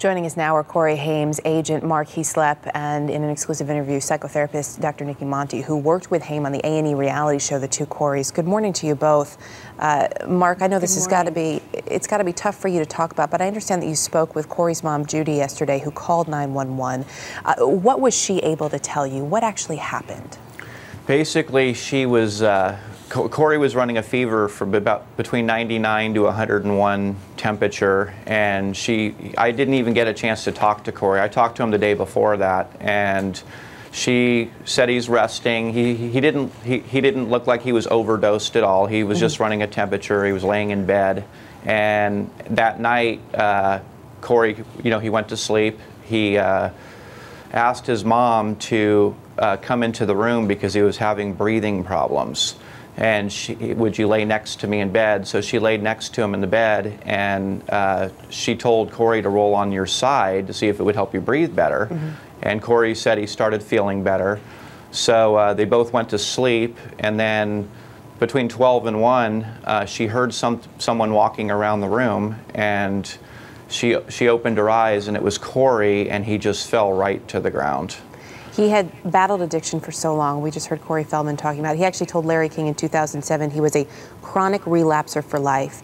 Joining us now are Corey Haim's agent Mark Heaslip and in an exclusive interview, psychotherapist Dr. Nicki Monti, who worked with Haim on the A&E reality show, The Two Coreys. Good morning to you both. Uh, Mark, I know this has got to be, it's got to be tough for you to talk about, but I understand that you spoke with Corey's mom, Judy, yesterday, who called 911. Uh, what was she able to tell you? What actually happened? Basically, she was uh, Corey was running a fever from about between 99 to 101 temperature, and she I didn't even get a chance to talk to Corey. I talked to him the day before that, and she said he's resting. He, he didn't he, he didn't look like he was overdosed at all. He was mm-hmm. just running a temperature. He was laying in bed, and that night, uh, Corey, you know, he went to sleep. He uh, asked his mom to uh, come into the room because he was having breathing problems and she, would you lay next to me in bed? So she laid next to him in the bed, and uh, she told Corey to roll on your side to see if it would help you breathe better. Mm-hmm. And Corey said he started feeling better. So uh, they both went to sleep, and then between 12 and 1, uh, she heard some, someone walking around the room, and she, she opened her eyes, and it was Corey, and he just fell right to the ground. He had battled addiction for so long. We just heard Corey Feldman talking about it. He actually told Larry King in 2007 he was a chronic relapser for life.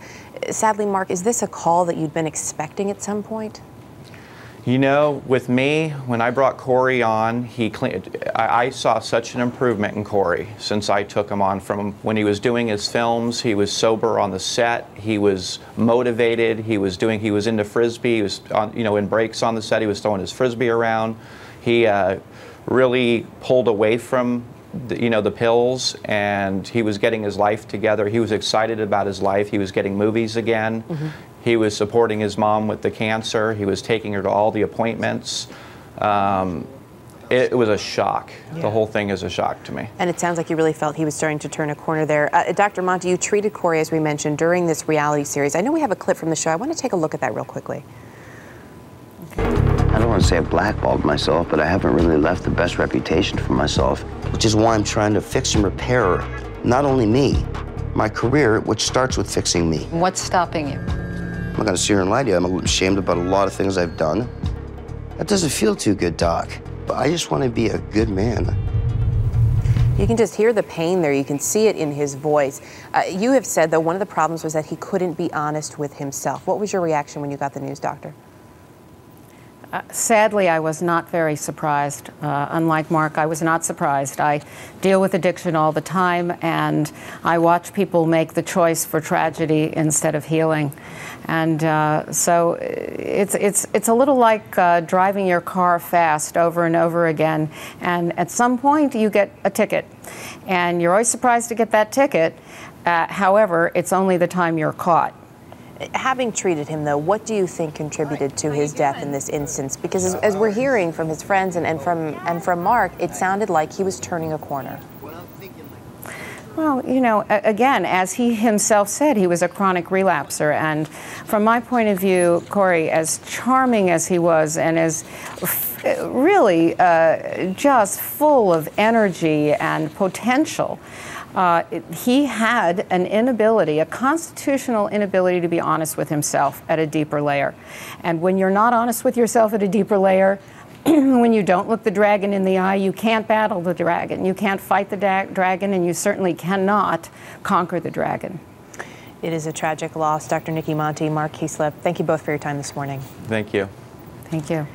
Sadly, Mark, is this a call that you'd been expecting at some point? You know, with me, when I brought Corey on, he I, I saw such an improvement in Corey since I took him on. From when he was doing his films, he was sober on the set. He was motivated. He was doing. He was into frisbee. He was on, you know, in breaks on the set. He was throwing his frisbee around. He uh, really pulled away from the, you know the pills and he was getting his life together he was excited about his life he was getting movies again mm-hmm. he was supporting his mom with the cancer he was taking her to all the appointments um, it, it, was a shock. Yeah. The whole thing is a shock to me. And it sounds like you really felt he was starting to turn a corner there. Uh, Dr. Monti, you treated Corey, as we mentioned, during this reality series. I know we have a clip from the show. I want to take a look at that real quickly. I don't want to say I blackballed myself, but I haven't really left the best reputation for myself, which is why I'm trying to fix and repair not only me, my career, which starts with fixing me. What's stopping you? I'm not going to sit here and lie to you. I'm ashamed about a lot of things I've done. That doesn't feel too good, Doc. But I just want to be a good man. You can just hear the pain there. You can see it in his voice. Uh, you have said, though, one of the problems was that he couldn't be honest with himself. What was your reaction when you got the news, doctor? Uh, sadly, I was not very surprised. Uh, unlike Mark, I was not surprised. I deal with addiction all the time, and I watch people make the choice for tragedy instead of healing. And uh, so it's, it's, it's a little like uh, driving your car fast over and over again. And at some point, you get a ticket. And you're always surprised to get that ticket. Uh, however, it's only the time you're caught. Having treated him, though, what do you think contributed to his death in this instance? Because as, as, we're hearing from his friends and, and, from, and from Mark, it sounded like he was turning a corner. Well, you know, again, as he himself said, he was a chronic relapser. And from my point of view, Corey, as charming as he was and as really uh, just full of energy and potential, uh, he had an inability, a constitutional inability to be honest with himself at a deeper layer. And when you're not honest with yourself at a deeper layer, when you don't look the dragon in the eye, you can't battle the dragon. You can't fight the da- dragon, and you certainly cannot conquer the dragon. It is a tragic loss. Dr. Nicki Monti, Mark Heaslip, thank you both for your time this morning. Thank you. Thank you.